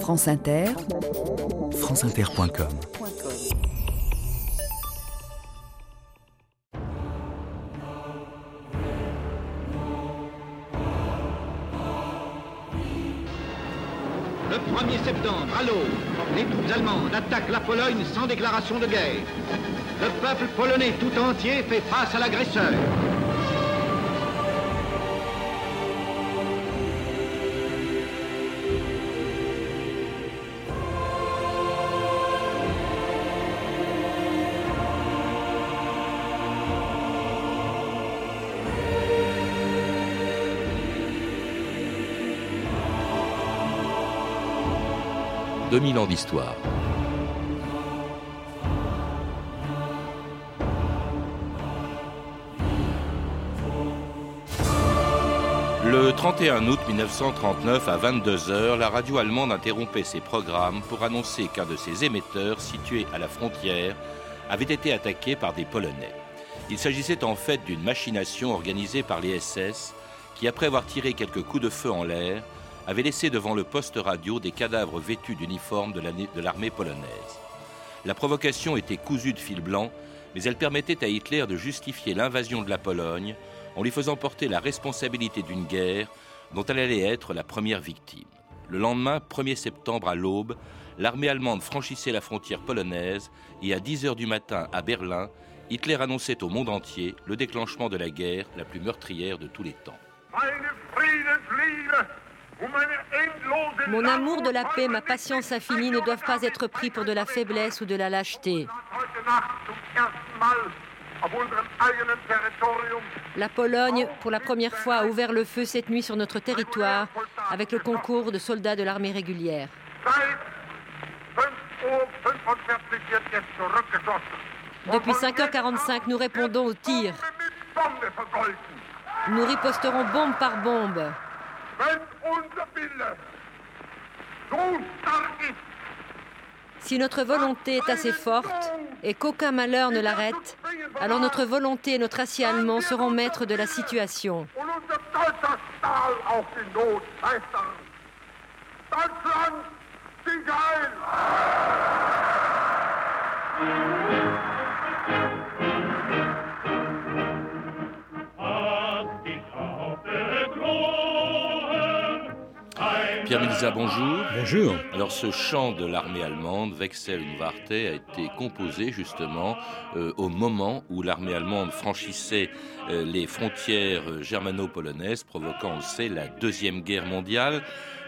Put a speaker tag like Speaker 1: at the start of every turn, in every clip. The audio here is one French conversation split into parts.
Speaker 1: France Inter,
Speaker 2: franceinter.com
Speaker 3: Le 1er septembre, à l'aube, les troupes allemandes attaquent la Pologne sans déclaration de guerre. Le peuple polonais tout entier fait face à l'agresseur.
Speaker 4: « 2000 ans d'histoire. Le 31 août 1939 à 22h, la radio allemande interrompait ses programmes pour annoncer qu'un de ses émetteurs, situé à la frontière, avait été attaqué par des Polonais. Il s'agissait en fait d'une machination organisée par les SS qui, après avoir tiré quelques coups de feu en l'air, avait laissé devant le poste radio des cadavres vêtus d'uniformes de l'armée polonaise. La provocation était cousue de fil blanc, mais elle permettait à Hitler de justifier l'invasion de la Pologne en lui faisant porter la responsabilité d'une guerre dont elle allait être la première victime. Le lendemain, 1er septembre à l'aube, l'armée allemande franchissait la frontière polonaise et à 10 heures du matin à Berlin, Hitler annonçait au monde entier le déclenchement de la guerre la plus meurtrière de tous les temps.
Speaker 5: Mon amour de la paix, ma patience infinie ne doivent pas être pris pour de la faiblesse ou de la lâcheté. La Pologne, pour la première fois, a ouvert le feu cette nuit sur notre territoire avec le concours de soldats de l'armée régulière. Depuis 5h45, nous répondons aux tirs. Nous riposterons bombe par bombe. Si notre volonté est assez forte et qu'aucun malheur ne l'arrête, alors notre volonté et notre acier allemand seront maîtres de la situation.
Speaker 4: Pierre Milza, bonjour.
Speaker 6: Bonjour.
Speaker 4: Alors ce chant de l'armée allemande, Wechsel und Warte, a été composé justement euh, au moment où l'armée allemande franchissait euh, les frontières germano-polonaises, provoquant, on le sait, la Deuxième Guerre mondiale.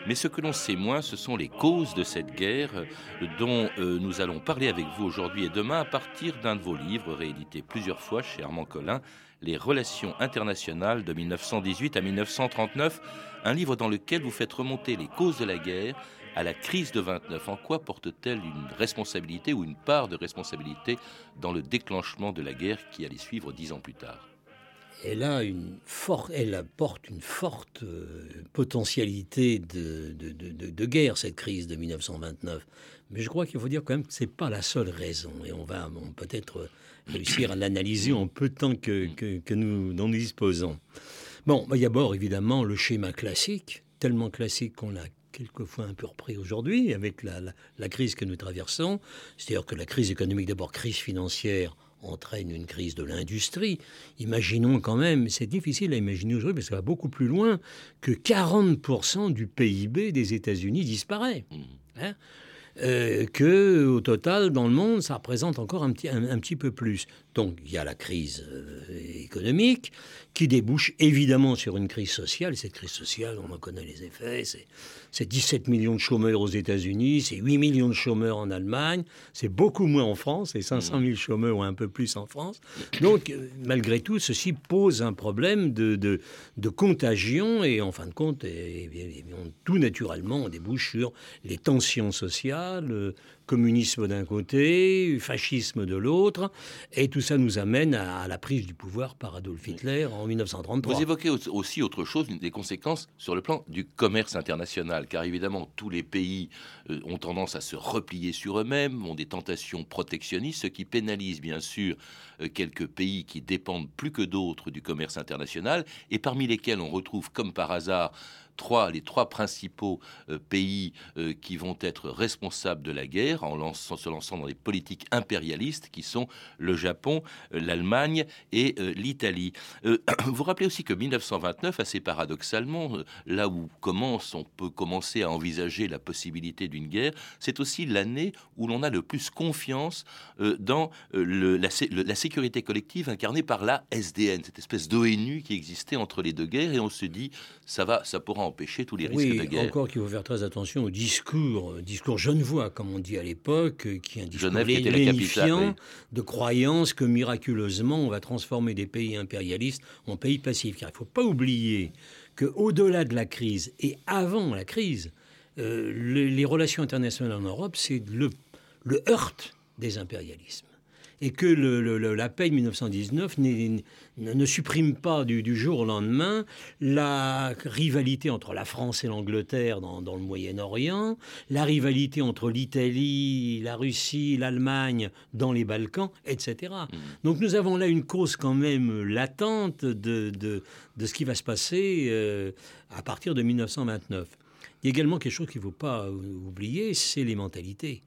Speaker 4: Mais ce que l'on sait moins, ce sont les causes de cette guerre euh, dont nous allons parler avec vous aujourd'hui et demain à partir d'un de vos livres réédité plusieurs fois chez Armand Collin, Les relations internationales de 1918 à 1939 un livre dans lequel vous faites remonter les causes de la guerre à la crise de 29. En quoi porte-t-elle une responsabilité ou une part de responsabilité dans le déclenchement de la guerre qui allait suivre dix ans plus tard?
Speaker 6: Elle, a une forte, elle apporte une forte euh, potentialité de, de, guerre, cette crise de 1929. Mais je crois qu'il faut dire quand même que ce n'est pas la seule raison. Et on va peut-être réussir à l'analyser en peu de temps que, que, que nous, dont nous disposons. Bon, il y a d'abord évidemment le schéma classique, tellement classique qu'on l'a quelquefois un peu repris aujourd'hui avec la, crise que nous traversons. C'est-à-dire que la crise économique, d'abord crise financière, entraîne une crise de l'industrie. Imaginons quand même, c'est difficile à imaginer aujourd'hui, mais ça va beaucoup plus loin, que 40% du PIB des États-Unis disparaît. Mmh. Hein? Euh, que au total dans le monde ça représente encore un petit, un, petit peu plus. Donc il y a la crise euh, économique qui débouche évidemment sur une crise sociale. Et cette crise sociale, on en connaît les effets. C'est 17 millions de chômeurs aux États-Unis, c'est 8 millions de chômeurs en Allemagne, c'est beaucoup moins en France, c'est 500 000 chômeurs ou un peu plus en France. Donc euh, malgré tout, ceci pose un problème de, de, de contagion et en fin de compte, et, tout naturellement, on débouche sur les tensions sociales communisme d'un côté, fascisme de l'autre, et tout ça nous amène à, la prise du pouvoir par Adolf Hitler en 1933.
Speaker 4: Vous évoquez aussi autre chose, des conséquences sur le plan du commerce international, car évidemment tous les pays euh, ont tendance à se replier sur eux-mêmes, ont des tentations protectionnistes, ce qui pénalise bien sûr euh, quelques pays qui dépendent plus que d'autres du commerce international, et parmi lesquels on retrouve comme par hasard les trois principaux euh, pays euh, qui vont être responsables de la guerre en, lançant, se lançant dans des politiques impérialistes qui sont le Japon, euh, l'Allemagne et l'Italie. vous rappelez aussi que 1929, assez paradoxalement, là où commence, on peut commencer à envisager la possibilité d'une guerre, c'est aussi l'année où l'on a le plus confiance dans la, la sécurité collective incarnée par la SDN, cette espèce d'ONU qui existait entre les deux guerres, et on se dit, ça va, ça pourra empêcher tous les risques de guerre.
Speaker 6: Encore qu'il faut faire très attention au discours, euh, discours genevois, comme on dit à l'époque, euh, qui est un discours lénifiant de croyance que miraculeusement on va transformer des pays impérialistes en pays passifs. Car il ne faut pas oublier qu'au-delà de la crise et avant la crise, euh, les, relations internationales en Europe, c'est le, le heurt des impérialismes et que la paix de 1919 ne supprime pas du, jour au lendemain la rivalité entre la France et l'Angleterre dans, le Moyen-Orient, la rivalité entre l'Italie, la Russie, l'Allemagne dans les Balkans, etc. Mmh. Donc nous avons là une cause quand même latente de, ce qui va se passer euh, à partir de 1929. Il y a également quelque chose qu'il ne faut pas oublier, c'est les mentalités.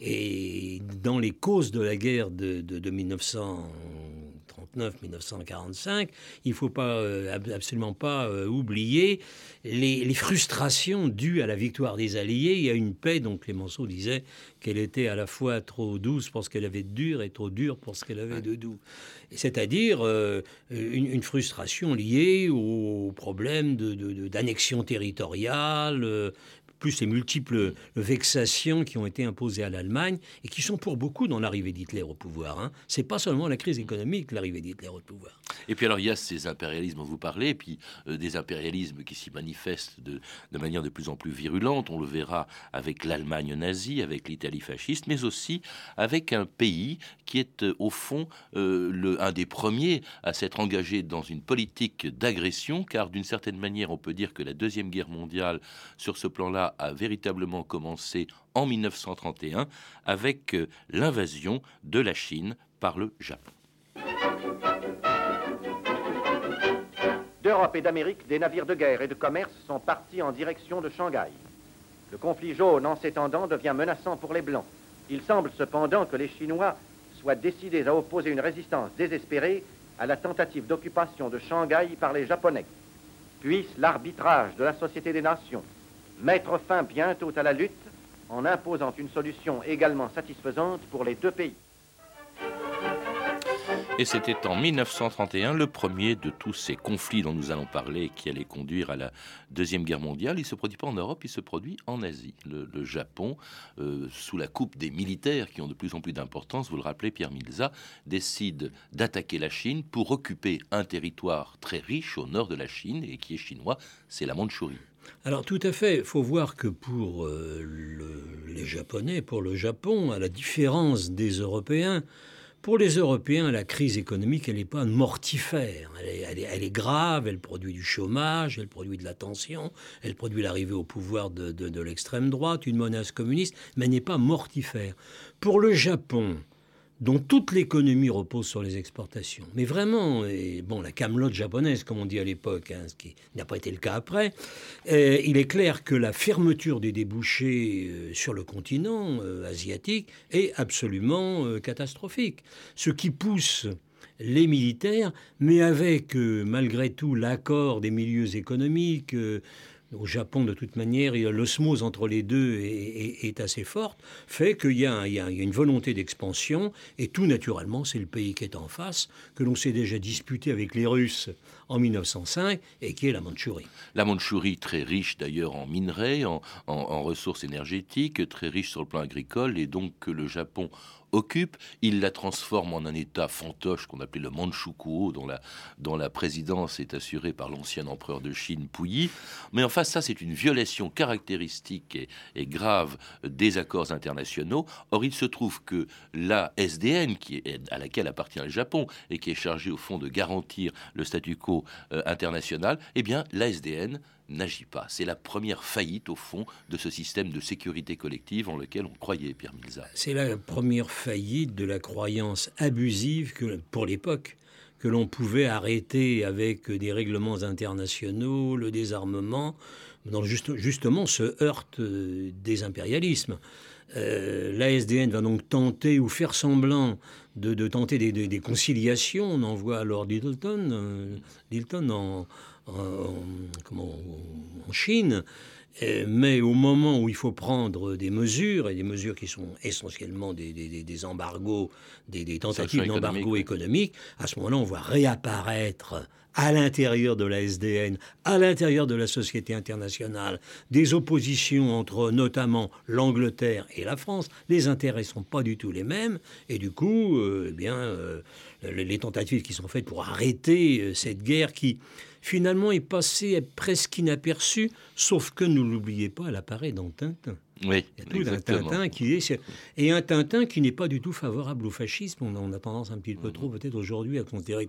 Speaker 6: Et dans les causes de la guerre de, de, 1939-1945, il ne faut pas, euh, absolument pas euh, oublier les, frustrations dues à la victoire des Alliés et à une paix dont Clémenceau disait qu'elle était à la fois trop douce pour ce qu'elle avait de dur et trop dure pour ce qu'elle avait de doux. C'est-à-dire euh, une, frustration liée aux problèmes d'annexion de, territoriale, plus les multiples vexations qui ont été imposées à l'Allemagne et qui sont pour beaucoup dans l'arrivée d'Hitler au pouvoir. Hein. C'est pas seulement la crise économique, l'arrivée d'Hitler au pouvoir.
Speaker 4: Et puis alors il y a ces impérialismes dont vous parlez, puis euh, des impérialismes qui s'y manifestent de, manière de plus en plus virulente. On le verra avec l'Allemagne nazie, avec l'Italie fasciste, mais aussi avec un pays qui est euh, au fond euh, le, un des premiers à s'être engagé dans une politique d'agression, car d'une certaine manière on peut dire que la deuxième guerre mondiale sur ce plan-là a véritablement commencé en 1931 avec euh, l'invasion de la Chine par le Japon.
Speaker 3: D'Europe et d'Amérique, des navires de guerre et de commerce sont partis en direction de Shanghai. Le conflit jaune en s'étendant devient menaçant pour les Blancs. Il semble cependant que les Chinois soient décidés à opposer une résistance désespérée à la tentative d'occupation de Shanghai par les Japonais. Puisse l'arbitrage de la Société des Nations mettre fin bientôt à la lutte en imposant une solution également satisfaisante pour les deux pays.
Speaker 4: Et c'était en 1931 le premier de tous ces conflits dont nous allons parler qui allait conduire à la Deuxième Guerre mondiale. Il ne se produit pas en Europe, il se produit en Asie. Le, Japon, euh, sous la coupe des militaires qui ont de plus en plus d'importance, vous le rappelez, Pierre Milza, décide d'attaquer la Chine pour occuper un territoire très riche au nord de la Chine et qui est chinois, c'est la Mandchourie.
Speaker 6: Alors tout à fait, il faut voir que pour euh, les Japonais, pour le Japon, à la différence des Européens, pour les Européens, la crise économique, elle n'est pas mortifère. Elle est, grave, elle produit du chômage, elle produit de la tension, elle produit l'arrivée au pouvoir de, de l'extrême droite, une menace communiste, mais elle n'est pas mortifère. Pour le Japon, dont toute l'économie repose sur les exportations. Mais vraiment, bon, la camelote japonaise, comme on dit à l'époque, hein, ce qui n'a pas été le cas après, euh, il est clair que la fermeture des débouchés euh, sur le continent euh, asiatique est absolument catastrophique. Ce qui pousse les militaires, mais avec malgré tout l'accord des milieux économiques, au Japon, de toute manière, l'osmose entre les deux est, assez forte, fait qu'il y, a une volonté d'expansion, et tout naturellement, c'est le pays qui est en face, que l'on s'est déjà disputé avec les Russes en 1905 et qui est la Mandchourie.
Speaker 4: La Mandchourie, très riche d'ailleurs en minerais, en, en ressources énergétiques, très riche sur le plan agricole, et donc que le Japon occupe. Il la transforme en un État fantoche qu'on appelait le Manchukuo, dont la, présidence est assurée par l'ancien empereur de Chine, Puyi. Mais enfin, ça, c'est une violation caractéristique et, grave des accords internationaux. Or, il se trouve que la SDN, à laquelle appartient le Japon et qui est chargée au fond de garantir le statu quo euh, international, eh bien, la SDN n'agit pas. C'est la première faillite, au fond, de ce système de sécurité collective en lequel on croyait, Pierre Milza.
Speaker 6: C'est la première faillite de la croyance abusive pour l'époque que l'on pouvait arrêter avec des règlements internationaux, le désarmement, dans justement ce heurte euh, des impérialismes. Euh, L'ASDN va donc tenter ou faire semblant de, tenter des, conciliations. On envoie alors Littleton, euh, en, en, Chine. Euh, mais au moment où il faut prendre des mesures, et des mesures qui sont essentiellement des, embargos, des, tentatives d'embargo économique, à ce moment-là, on voit réapparaître à l'intérieur de la SDN, à l'intérieur de la société internationale, des oppositions entre notamment l'Angleterre et la France. Les intérêts sont pas du tout les mêmes, et du coup, euh, eh bien, euh, les tentatives qui sont faites pour arrêter cette guerre qui finalement est passé presque inaperçu, sauf que ne l'oubliez pas, elle apparaît dans Tintin.
Speaker 4: Oui,
Speaker 6: il y a tout un Tintin qui est et un Tintin qui n'est pas du tout favorable au fascisme. On a, tendance un petit peu trop peut-être aujourd'hui à considérer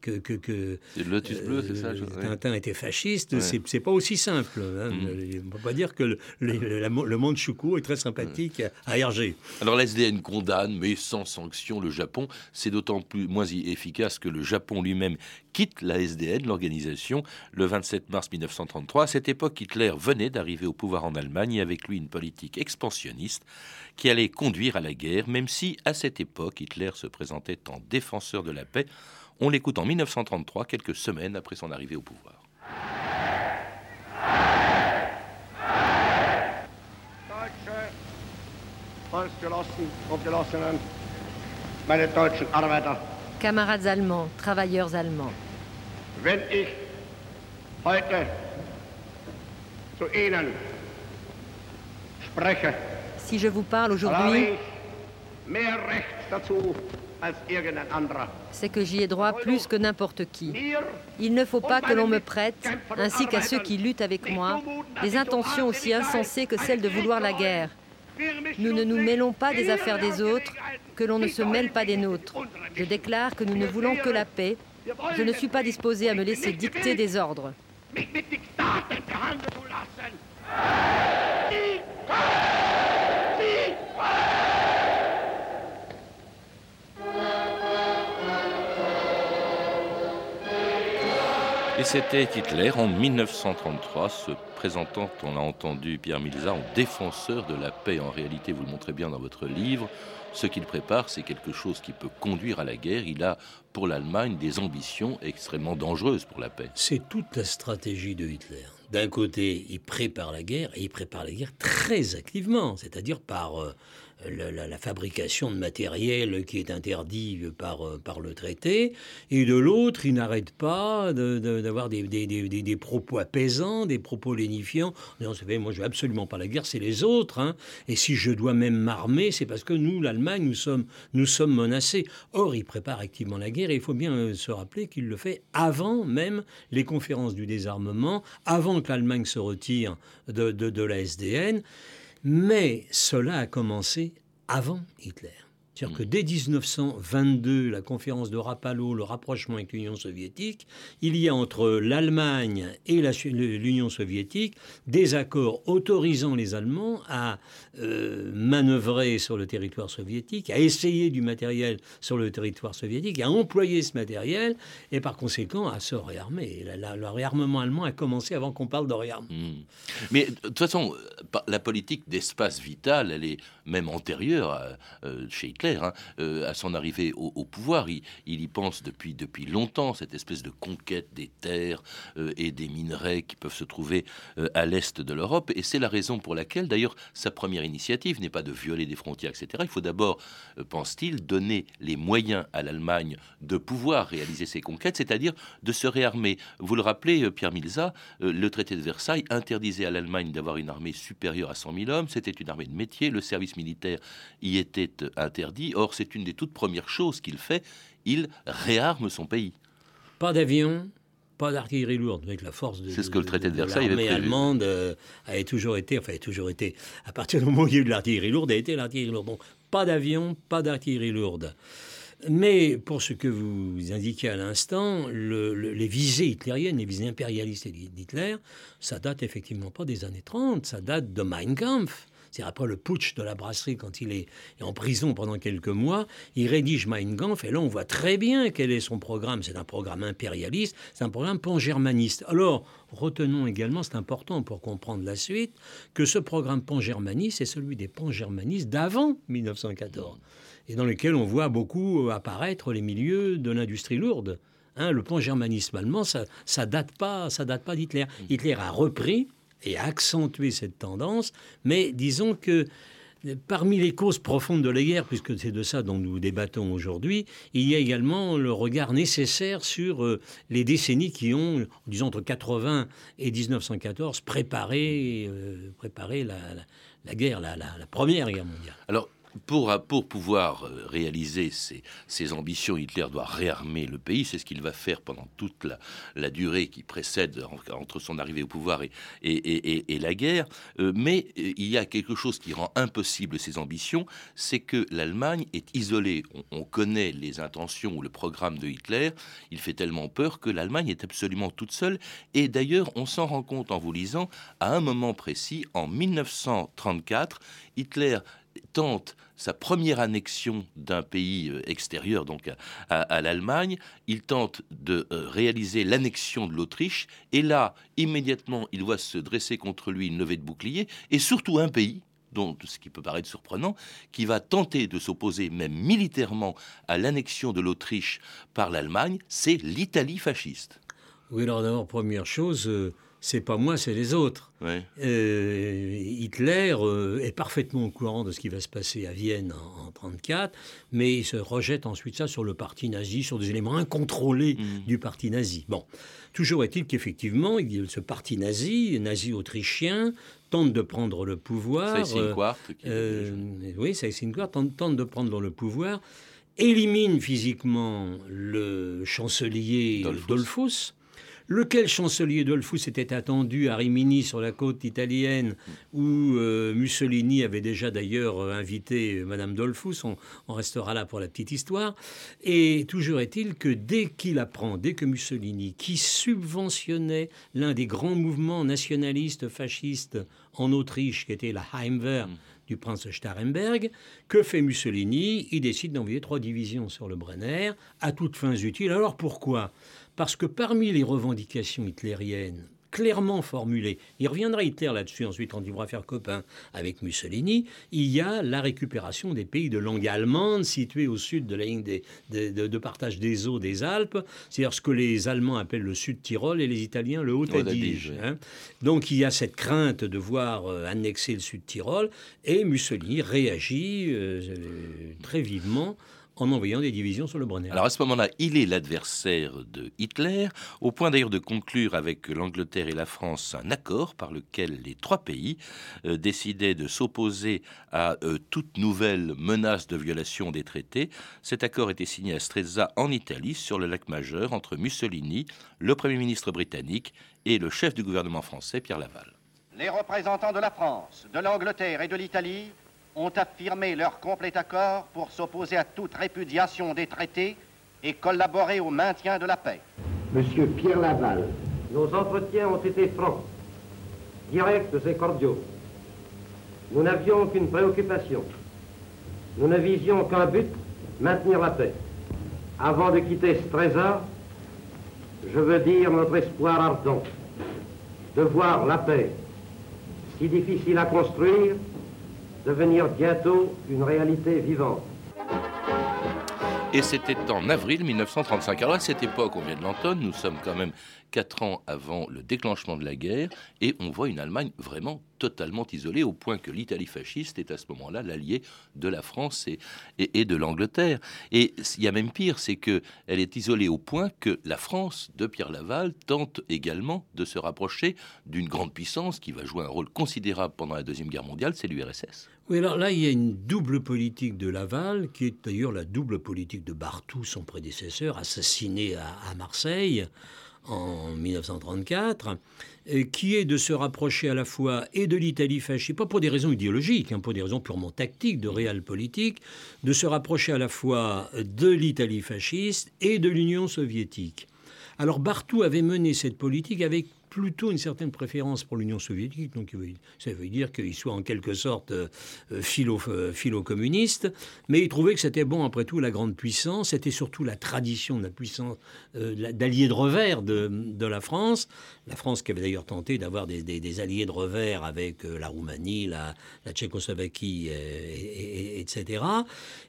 Speaker 6: que que, que
Speaker 4: le Lotus bleu, c'est ça. Euh,
Speaker 6: Tintin était fasciste. C'est pas aussi simple. Hein. Mm. On ne peut pas dire que le, le, monde choukou est très sympathique à Hergé.
Speaker 4: Alors l'SDN condamne, mais sans sanction, le Japon. C'est d'autant plus moins efficace que le Japon lui-même quitte la SDN, l'organisation, le 27 mars 1933. À cette époque, Hitler venait d'arriver au pouvoir en Allemagne et avec lui une politique expansionniste qui allait conduire à la guerre, même si à cette époque, Hitler se présentait en défenseur de la paix. On l'écoute en 1933, quelques semaines après son arrivée au pouvoir.
Speaker 5: Camarades allemands, travailleurs allemands. Si je vous parle aujourd'hui, c'est que j'y ai droit plus que n'importe qui. Il ne faut pas que l'on me prête, ainsi qu'à ceux qui luttent avec moi, des intentions aussi insensées que celles de vouloir la guerre. Nous ne nous mêlons pas des affaires des autres, que l'on ne se mêle pas des nôtres. Je déclare que nous ne voulons que la paix. Je ne suis pas disposé à me laisser dicter des ordres.
Speaker 4: Et c'était Hitler en 1933, se présentant, on l'a entendu Pierre Milza, en défenseur de la paix. En réalité, vous le montrez bien dans votre livre, ce qu'il prépare, c'est quelque chose qui peut conduire à la guerre. Il a pour l'Allemagne des ambitions extrêmement dangereuses pour la paix.
Speaker 6: C'est toute la stratégie de Hitler. D'un côté, il prépare la guerre et il prépare la guerre très activement, c'est-à-dire par euh, la, fabrication de matériel qui est interdit par, euh, par le traité, et de l'autre, il n'arrête pas d'avoir des, propos apaisants, des propos lénifiants. Non, savez, moi, je veux absolument pas la guerre, c'est les autres. Hein. Et si je dois même m'armer, c'est parce que nous, l'Allemagne, nous sommes, menacés. Or, il prépare activement la guerre, et il faut bien euh, se rappeler qu'il le fait avant même les conférences du désarmement, avant que l'Allemagne se retire de, de la SDN. Mais cela a commencé avant Hitler. C'est-à-dire que dès 1922, la conférence de Rapallo, le rapprochement avec l'Union soviétique, il y a entre l'Allemagne et l'Union soviétique des accords autorisant les Allemands à euh, manœuvrer sur le territoire soviétique, à essayer du matériel sur le territoire soviétique, à employer ce matériel et par conséquent à se réarmer. le réarmement allemand a commencé avant qu'on parle de réarmement. Hmm.
Speaker 4: Mais de toute façon, la politique d'espace vital, elle est même antérieure euh, chez Hein, à son arrivée au, pouvoir. Il, y pense depuis, depuis longtemps, cette espèce de conquête des terres et des minerais qui peuvent se trouver à l'est de l'Europe. Et c'est la raison pour laquelle, d'ailleurs, sa première initiative n'est pas de violer des frontières, etc. Il faut d'abord, pense-t-il, donner les moyens à l'Allemagne de pouvoir réaliser ses conquêtes, c'est-à-dire de se réarmer. Vous le rappelez, Pierre Milza, le traité de Versailles interdisait à l'Allemagne d'avoir une armée supérieure à 100 000 hommes. C'était une armée de métier. Le service militaire y était interdit. Or, c'est une des toutes premières choses qu'il fait. Il réarme son pays.
Speaker 6: Pas d'avion, pas d'artillerie lourde, avec la force de.
Speaker 4: C'est ce que le traité de, Versailles avait
Speaker 6: prévu. allemande euh, avait toujours été, enfin, a toujours été, à partir du moment où il y a eu de l'artillerie lourde, a été l'artillerie lourde. Bon, pas d'avion, pas d'artillerie lourde. Mais pour ce que vous indiquez à l'instant, les visées hitlériennes, les visées impérialistes d'Hitler, ça date effectivement pas des années 30, ça date de Mein Kampf. C'est après le putsch de la brasserie, quand il est en prison pendant quelques mois, il rédige Mein Kampf, et là on voit très bien quel est son programme. C'est un programme impérialiste, c'est un programme pan-germaniste. Alors, retenons également, c'est important pour comprendre la suite, que ce programme pan-germaniste est celui des pan-germanistes d'avant 1914 et dans lequel on voit beaucoup apparaître les milieux de l'industrie lourde. Hein, le pan-germanisme allemand, ça, ça date pas, ça date pas d'Hitler. Mm. Hitler a repris et a accentué cette tendance, mais disons que Parmi les causes profondes de la guerre, puisque c'est de ça dont nous débattons aujourd'hui, il y a également le regard nécessaire sur euh, les décennies qui ont, disons entre 80 et 1914, préparé, euh, préparé la, la, guerre, la, la, première guerre mondiale.
Speaker 4: Alors, pour, pouvoir euh, réaliser ses, ambitions, Hitler doit réarmer le pays. C'est ce qu'il va faire pendant toute la, durée qui précède entre son arrivée au pouvoir et, et, la guerre. Euh, mais euh, il y a quelque chose qui rend impossible ses ambitions, c'est que l'Allemagne est isolée. On, connaît les intentions ou le programme de Hitler. Il fait tellement peur que l'Allemagne est absolument toute seule. Et d'ailleurs, on s'en rend compte en vous lisant, à un moment précis, en 1934, Hitler tente sa première annexion d'un pays euh, extérieur, donc à, l'Allemagne, il tente de euh, réaliser l'annexion de l'Autriche, et là, immédiatement, il voit se dresser contre lui une levée de bouclier, et surtout un pays, dont ce qui peut paraître surprenant, qui va tenter de s'opposer même militairement à l'annexion de l'Autriche par l'Allemagne, c'est l'Italie fasciste.
Speaker 6: Oui, alors d'abord, première chose, euh, c'est pas moi, c'est les autres. Euh, Hitler euh, est parfaitement au courant de ce qui va se passer à Vienne en 1934, mais il se rejette ensuite ça sur le parti nazi, sur des éléments incontrôlés mm. du parti nazi. Bon, toujours est-il qu'effectivement, ce parti nazi, nazi autrichien, tente de prendre le pouvoir.
Speaker 4: Euh,
Speaker 6: oui, tente, tente de prendre le pouvoir, élimine physiquement le chancelier Dolphus Lequel chancelier Dolphus était attendu à Rimini sur la côte italienne, où euh, Mussolini avait déjà d'ailleurs euh, invité euh, Madame Dolphus, on, restera là pour la petite histoire. Et toujours est-il que dès qu'il apprend, dès que Mussolini, qui subventionnait l'un des grands mouvements nationalistes fascistes en Autriche, qui était la Heimwehr, mm. Du prince Staremberg. Que fait Mussolini? Il décide d'envoyer trois divisions sur le Brenner à toutes fins utiles. Alors pourquoi? Parce que parmi les revendications hitlériennes clairement formulées, il reviendra Hitler là-dessus ensuite quand il va faire copain avec Mussolini, il y a la récupération des pays de langue allemande situés au sud de la ligne de, partage des eaux des Alpes, c'est-à-dire ce que les Allemands appellent le Sud-Tyrol et les Italiens le Haut-Adige. Hein. Donc il y a cette crainte de voir euh, annexer le Sud-Tyrol et Mussolini réagit euh, très vivement en envoyant des divisions sur le Brenner.
Speaker 4: Alors à ce moment-là, il est l'adversaire de Hitler, au point d'ailleurs de conclure avec l'Angleterre et la France un accord par lequel les trois pays euh, décidaient de s'opposer à euh, toute nouvelle menace de violation des traités. Cet accord était signé à Strezza en Italie, sur le lac Majeur, entre Mussolini, le Premier ministre britannique et le chef du gouvernement français, Pierre Laval.
Speaker 3: Les représentants de la France, de l'Angleterre et de l'Italie ont affirmé leur complet accord pour s'opposer à toute répudiation des traités et collaborer au maintien de la paix.
Speaker 1: Monsieur Pierre Laval.
Speaker 7: Nos entretiens ont été francs, directs et cordiaux. Nous n'avions qu'une préoccupation. Nous ne visions qu'un but, maintenir la paix. Avant de quitter Stresa, je veux dire notre espoir ardent de voir la paix, si difficile à construire, devenir bientôt une réalité vivante.
Speaker 4: Et c'était en avril 1935. Alors à cette époque, on vient de l'entendre, nous sommes quand même quatre ans avant le déclenchement de la guerre, et on voit une Allemagne vraiment totalement isolée, au point que l'Italie fasciste est à ce moment-là l'allié de la France et, de l'Angleterre. Et il y a même pire, c'est qu'elle est isolée au point que la France de Pierre Laval tente également de se rapprocher d'une grande puissance qui va jouer un rôle considérable pendant la Deuxième Guerre mondiale, c'est l'URSS.
Speaker 6: Oui, alors là, il y a une double politique de Laval, qui est d'ailleurs la double politique de Barthou, son prédécesseur, assassiné à Marseille en 1934, euh, qui est de se rapprocher à la fois et de l'Italie fasciste, pas pour des raisons idéologiques, hein, pour des raisons purement tactiques, de réel politique, de se rapprocher à la fois de l'Italie fasciste et de l'Union soviétique. Alors Bartou avait mené cette politique avec plutôt une certaine préférence pour l'Union soviétique, donc ça veut dire qu'il soit en quelque sorte euh, philo, euh, philo-communiste, mais il trouvait que c'était bon après tout la grande puissance, c'était surtout la tradition de la puissance euh, d'alliés de revers de, de, la France, la France qui avait d'ailleurs tenté d'avoir des, des, alliés de revers avec la Roumanie, la, la Tchécoslovaquie, et, etc.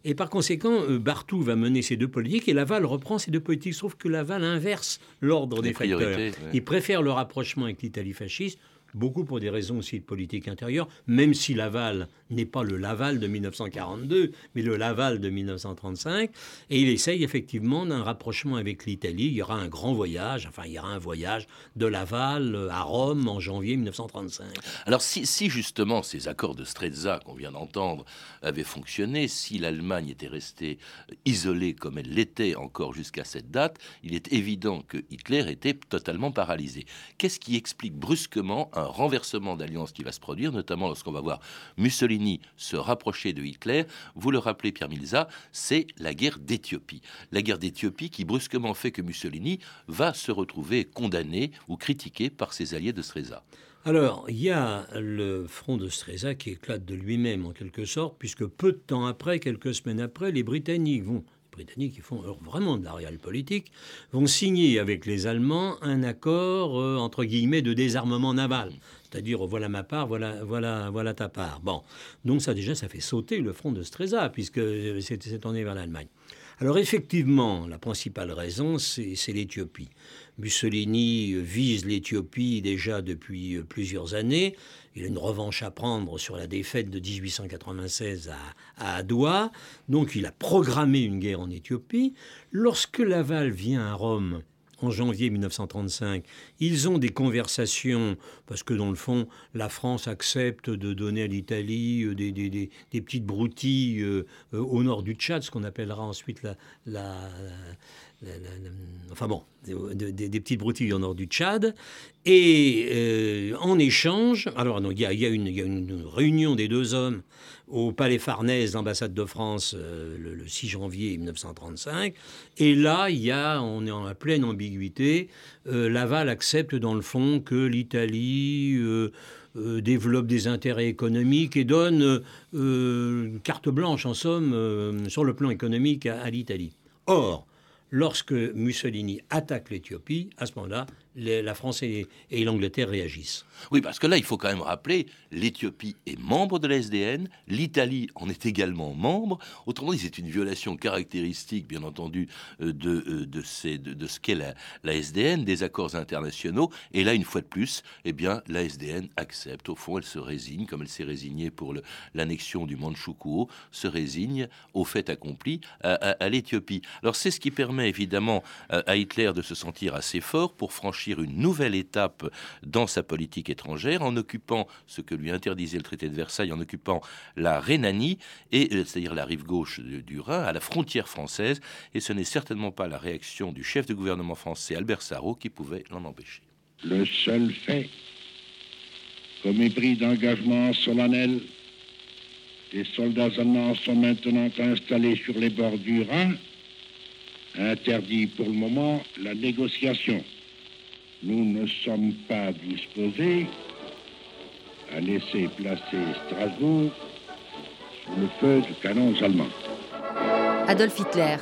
Speaker 6: Et par conséquent, Bartou va mener ces deux politiques et Laval reprend ces deux politiques, sauf que Laval inverse l'ordre des facteurs. Il préfère le rapport rapprochement avec l'Italie fasciste beaucoup pour des raisons aussi de politique intérieure, même si Laval n'est pas le Laval de 1942, mais le Laval de 1935. Et il essaye effectivement d'un rapprochement avec l'Italie. Il y aura un grand voyage, enfin il y aura un voyage de Laval à Rome en janvier 1935.
Speaker 4: Alors si, si justement ces accords de Strezza qu'on vient d'entendre avaient fonctionné, si l'Allemagne était restée isolée comme elle l'était encore jusqu'à cette date, il est évident que Hitler était totalement paralysé. Qu'est-ce qui explique brusquement un renversement d'alliance qui va se produire, notamment lorsqu'on va voir Mussolini se rapprocher de Hitler. Vous le rappelez, Pierre Milza, c'est la guerre d'Éthiopie. La guerre d'Éthiopie qui brusquement fait que Mussolini va se retrouver condamné ou critiqué par ses alliés de Streza.
Speaker 6: Alors, il y a le front de Streza qui éclate de lui-même en quelque sorte, puisque peu de temps après, quelques semaines après, les Britanniques vont Britanniques, qui font vraiment de la réelle politique, vont signer avec les Allemands un accord, euh, entre guillemets, de désarmement naval. C'est-à-dire, voilà ma part, voilà, voilà, voilà ta part. Bon, donc ça déjà, ça fait sauter le front de Streza, puisque c'est tourné vers l'Allemagne. Alors effectivement, la principale raison, c'est l'Éthiopie. Mussolini vise l'Éthiopie déjà depuis plusieurs années. Il a une revanche à prendre sur la défaite de 1896 à, à Donc il a programmé une guerre en Éthiopie. Lorsque Laval vient à Rome, en janvier 1935, ils ont des conversations, parce que dans le fond, la France accepte de donner à l'Italie euh, des, petites broutilles euh, euh, au nord du Tchad, ce qu'on appellera ensuite la, enfin bon, des, petites broutilles au nord du Tchad. Et en échange, alors il y, a, une, réunion des deux hommes au Palais Farnèse, l'ambassade de France, le, 6 janvier 1935. Et là, il y a, on est en pleine ambiguïté. Laval accepte dans le fond que l'Italie euh, euh, développe des intérêts économiques et donne euh, carte blanche, en somme, sur le plan économique à l'Italie. Or, lorsque Mussolini attaque l'Éthiopie, à ce moment-là, la France et, l'Angleterre réagissent.
Speaker 4: Oui, parce que là, il faut quand même rappeler, l'Éthiopie est membre de la SDN, l'Italie en est également membre. Autrement dit, c'est une violation caractéristique, bien entendu, euh, de, euh, de, ce qu'est la, SDN, des accords internationaux. Et là, une fois de plus, eh bien, la SDN accepte. Au fond, elle se résigne, comme elle s'est résignée pour l'annexion du Manchukuo, se résigne au fait accompli à, l'Éthiopie. Alors, c'est ce qui permet évidemment à Hitler de se sentir assez fort pour franchir une nouvelle étape dans sa politique étrangère en occupant ce que lui interdisait le traité de Versailles, en occupant la Rhénanie, et euh, c'est-à-dire la rive gauche du Rhin, à la frontière française. Et ce n'est certainement pas la réaction du chef de gouvernement français, Albert Sarrault, qui pouvait l'en empêcher.
Speaker 8: Le seul fait qu'au mépris d'engagement solennel, les soldats allemands sont maintenant installés sur les bords du Rhin, interdit pour le moment la négociation nous ne sommes pas disposés à laisser placer Strasbourg sous le feu du canon allemand.
Speaker 5: Adolf Hitler.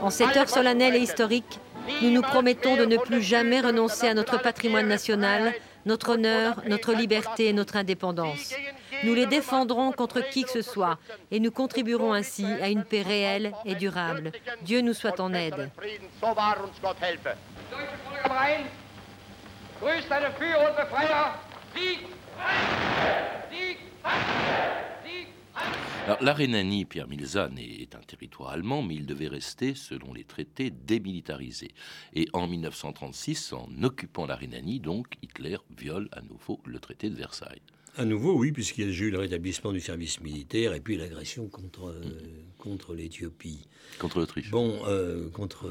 Speaker 5: En cette heure solennelle et historique, nous nous promettons de ne plus jamais renoncer à notre patrimoine national, notre honneur, notre liberté et notre indépendance. Nous les défendrons contre qui que ce soit et nous contribuerons ainsi à une paix réelle et durable. Dieu nous soit en aide.
Speaker 4: La Rhénanie, Pierre Milzan, est un territoire allemand, mais il devait rester, selon les traités, démilitarisé. Et en 1936, en occupant la Rhénanie, donc, Hitler viole à nouveau le traité de Versailles.
Speaker 6: À nouveau, oui, puisqu'il y a eu le rétablissement du service militaire et puis l'agression contre, euh, contre l'Éthiopie.
Speaker 4: Contre l'Autriche.
Speaker 6: Bon, euh, contre,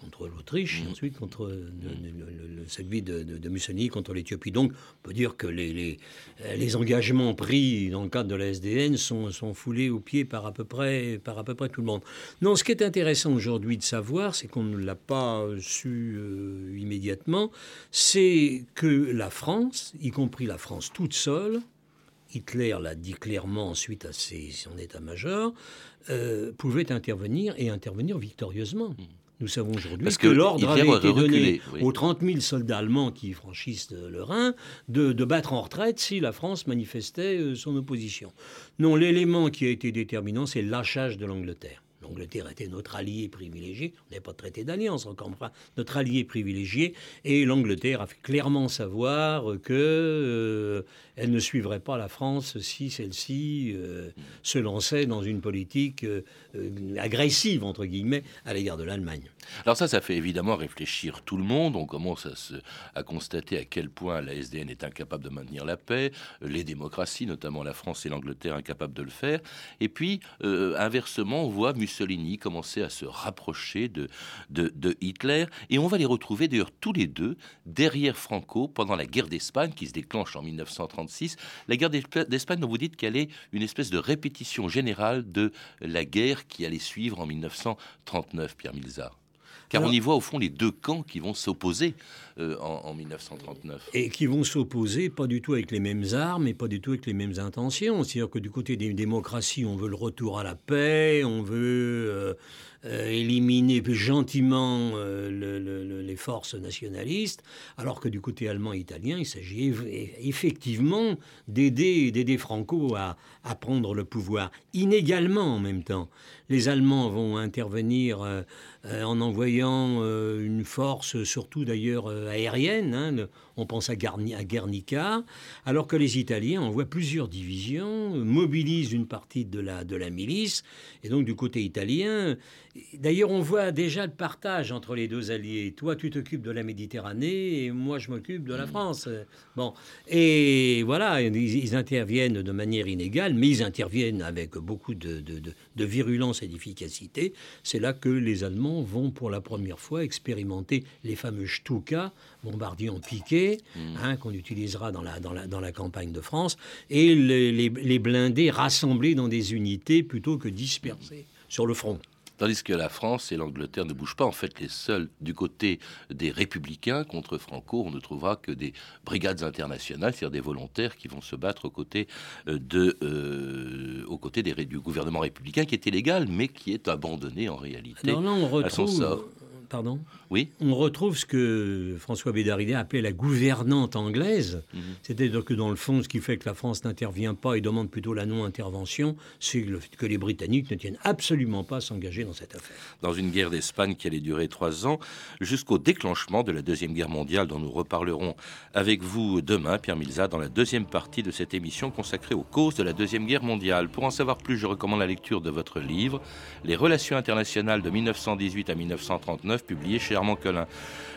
Speaker 6: contre l'Autriche, et ensuite contre le, celui de, de, Mussolini contre l'Éthiopie. Donc, on peut dire que les, les, les, engagements pris dans le cadre de la SDN sont, sont foulés aux pieds par à, peu près, par à peu près tout le monde. Non, ce qui est intéressant aujourd'hui de savoir, c'est qu'on ne l'a pas su euh, immédiatement, c'est que la France, y compris la France toute seule, Hitler l'a dit clairement ensuite à son état-major, euh, pouvait intervenir et intervenir victorieusement. Hmm. Nous savons aujourd'hui que, l'ordre avait été donné aux 30 000 soldats allemands qui franchissent le Rhin de, battre en retraite si la France manifestait euh, son opposition. Non, l'élément qui a été déterminant, c'est lâchage de l'Angleterre. L'Angleterre était notre allié privilégié. On n'avait pas traité d'alliance encore, enfin, notre allié privilégié. Et l'Angleterre a fait clairement savoir que euh, elle ne suivrait pas la France si celle-ci euh, se lançait dans une politique euh, agressive entre guillemets à l'égard de l'Allemagne.
Speaker 4: Alors ça, ça fait évidemment réfléchir tout le monde. On commence à, à constater à quel point la SDN est incapable de maintenir la paix, les démocraties, notamment la France et l'Angleterre, incapables de le faire. Et puis, inversement, on voit Mussolini commencer à se rapprocher de, de, Hitler. Et on va les retrouver d'ailleurs tous les deux derrière Franco pendant la guerre d'Espagne qui se déclenche en 1936. La guerre d'Espagne dont vous dites qu'elle est une espèce de répétition générale de la guerre qui allait suivre en 1939, Pierre Milzard. Car on y voit au fond les deux camps qui vont s'opposer euh, en, 1939.
Speaker 6: Et qui vont s'opposer pas du tout avec les mêmes armes et pas du tout avec les mêmes intentions. C'est-à-dire que du côté des démocraties, on veut le retour à la paix, on veut euh, euh, éliminer gentiment les forces nationalistes, alors que du côté allemand et italien, il s'agit effectivement d'aider Franco à, prendre le pouvoir, inégalement en même temps. Les Allemands vont intervenir euh, en envoyant euh, une force, surtout d'ailleurs euh, aérienne. Hein, on pense à, Guernica, alors que les Italiens envoient plusieurs divisions, mobilisent une partie de la, de la milice, et donc du côté italien, d'ailleurs on voit déjà le partage entre les deux alliés. Toi tu t'occupes de la Méditerranée et moi je m'occupe de la mmh. France. Bon, et voilà, ils, interviennent de manière inégale, mais ils interviennent avec beaucoup de, de, de virulence et d'efficacité. C'est là que les Allemands vont pour la première fois expérimenter les fameux Stuka, bombardiers en piqué, mmh. hein, qu'on utilisera dans la, dans, la, dans la campagne de France, et les, les, blindés rassemblés dans des unités plutôt que dispersés sur le front.
Speaker 4: Tandis que la France et l'Angleterre ne bougent pas. En fait, les seuls du côté des républicains contre Franco, on ne trouvera que des brigades internationales, c'est-à-dire des volontaires qui vont se battre aux côtés, euh, de, euh, aux côtés des, du gouvernement républicain, qui est illégal, mais qui est abandonné en réalité
Speaker 6: Alors là, on retrouve, Pardon
Speaker 4: Oui.
Speaker 6: On retrouve ce que François Bédaridet appelait la gouvernante anglaise. Mhm. C'est-à-dire que dans le fond, ce qui fait que la France n'intervient pas et demande plutôt la non-intervention, c'est que les Britanniques ne tiennent absolument pas à s'engager dans cette affaire.
Speaker 4: Dans une guerre d'Espagne qui allait durer trois ans, jusqu'au déclenchement de la Deuxième Guerre mondiale, dont nous reparlerons avec vous demain, Pierre Milza, dans la deuxième partie de cette émission consacrée aux causes de la Deuxième Guerre mondiale. Pour en savoir plus, je recommande la lecture de votre livre, Les relations internationales de 1918 à 1939 publié chez Armand Collin.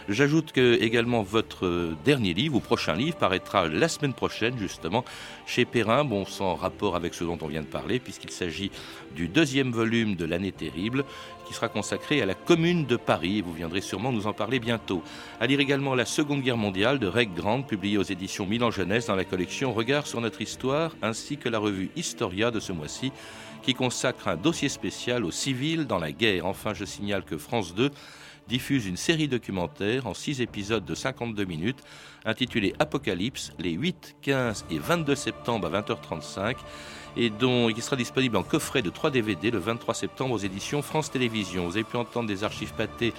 Speaker 4: J'ajoute que également votre dernier livre, ou prochain livre, paraîtra la semaine prochaine, justement, chez Perrin, bon, sans rapport avec ce dont on vient de parler, puisqu'il s'agit du deuxième volume de l'année terrible, qui sera consacré à la Commune de Paris. Vous viendrez sûrement nous en parler bientôt. À lire également La Seconde Guerre mondiale de Reg Grande, publiée aux éditions Milan Jeunesse dans la collection Regard sur notre histoire, ainsi que la revue Historia de ce mois-ci, qui consacre un dossier spécial aux civils dans la guerre. Enfin, je signale que France 2 diffuse une série documentaire en six épisodes de 52 minutes intitulée Apocalypse les 8, 15 et 22 septembre à 20h35 et dont, qui sera disponible en coffret de 3 DVD le 23 septembre aux éditions France Télévisions. Vous avez pu entendre des archives pâtées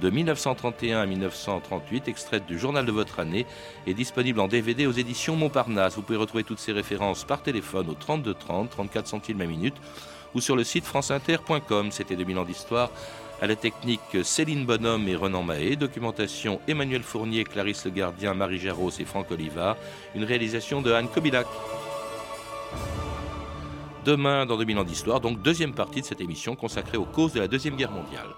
Speaker 4: de 1931 à 1938, extraites du journal de votre année, et disponible en DVD aux éditions Montparnasse. Vous pouvez retrouver toutes ces références par téléphone au 32 30, 34 centimes la minute, ou sur le site franceinter.com. C'était 2000 ans d'histoire. À la technique, Céline Bonhomme et Renan Mahé. Documentation, Emmanuel Fournier, Clarisse Le Gardien, Marie Géraud et Franck Oliva. Une réalisation de Anne Kobilac. Demain, dans 2000 ans d'histoire, donc deuxième partie de cette émission consacrée aux causes de la Deuxième Guerre mondiale.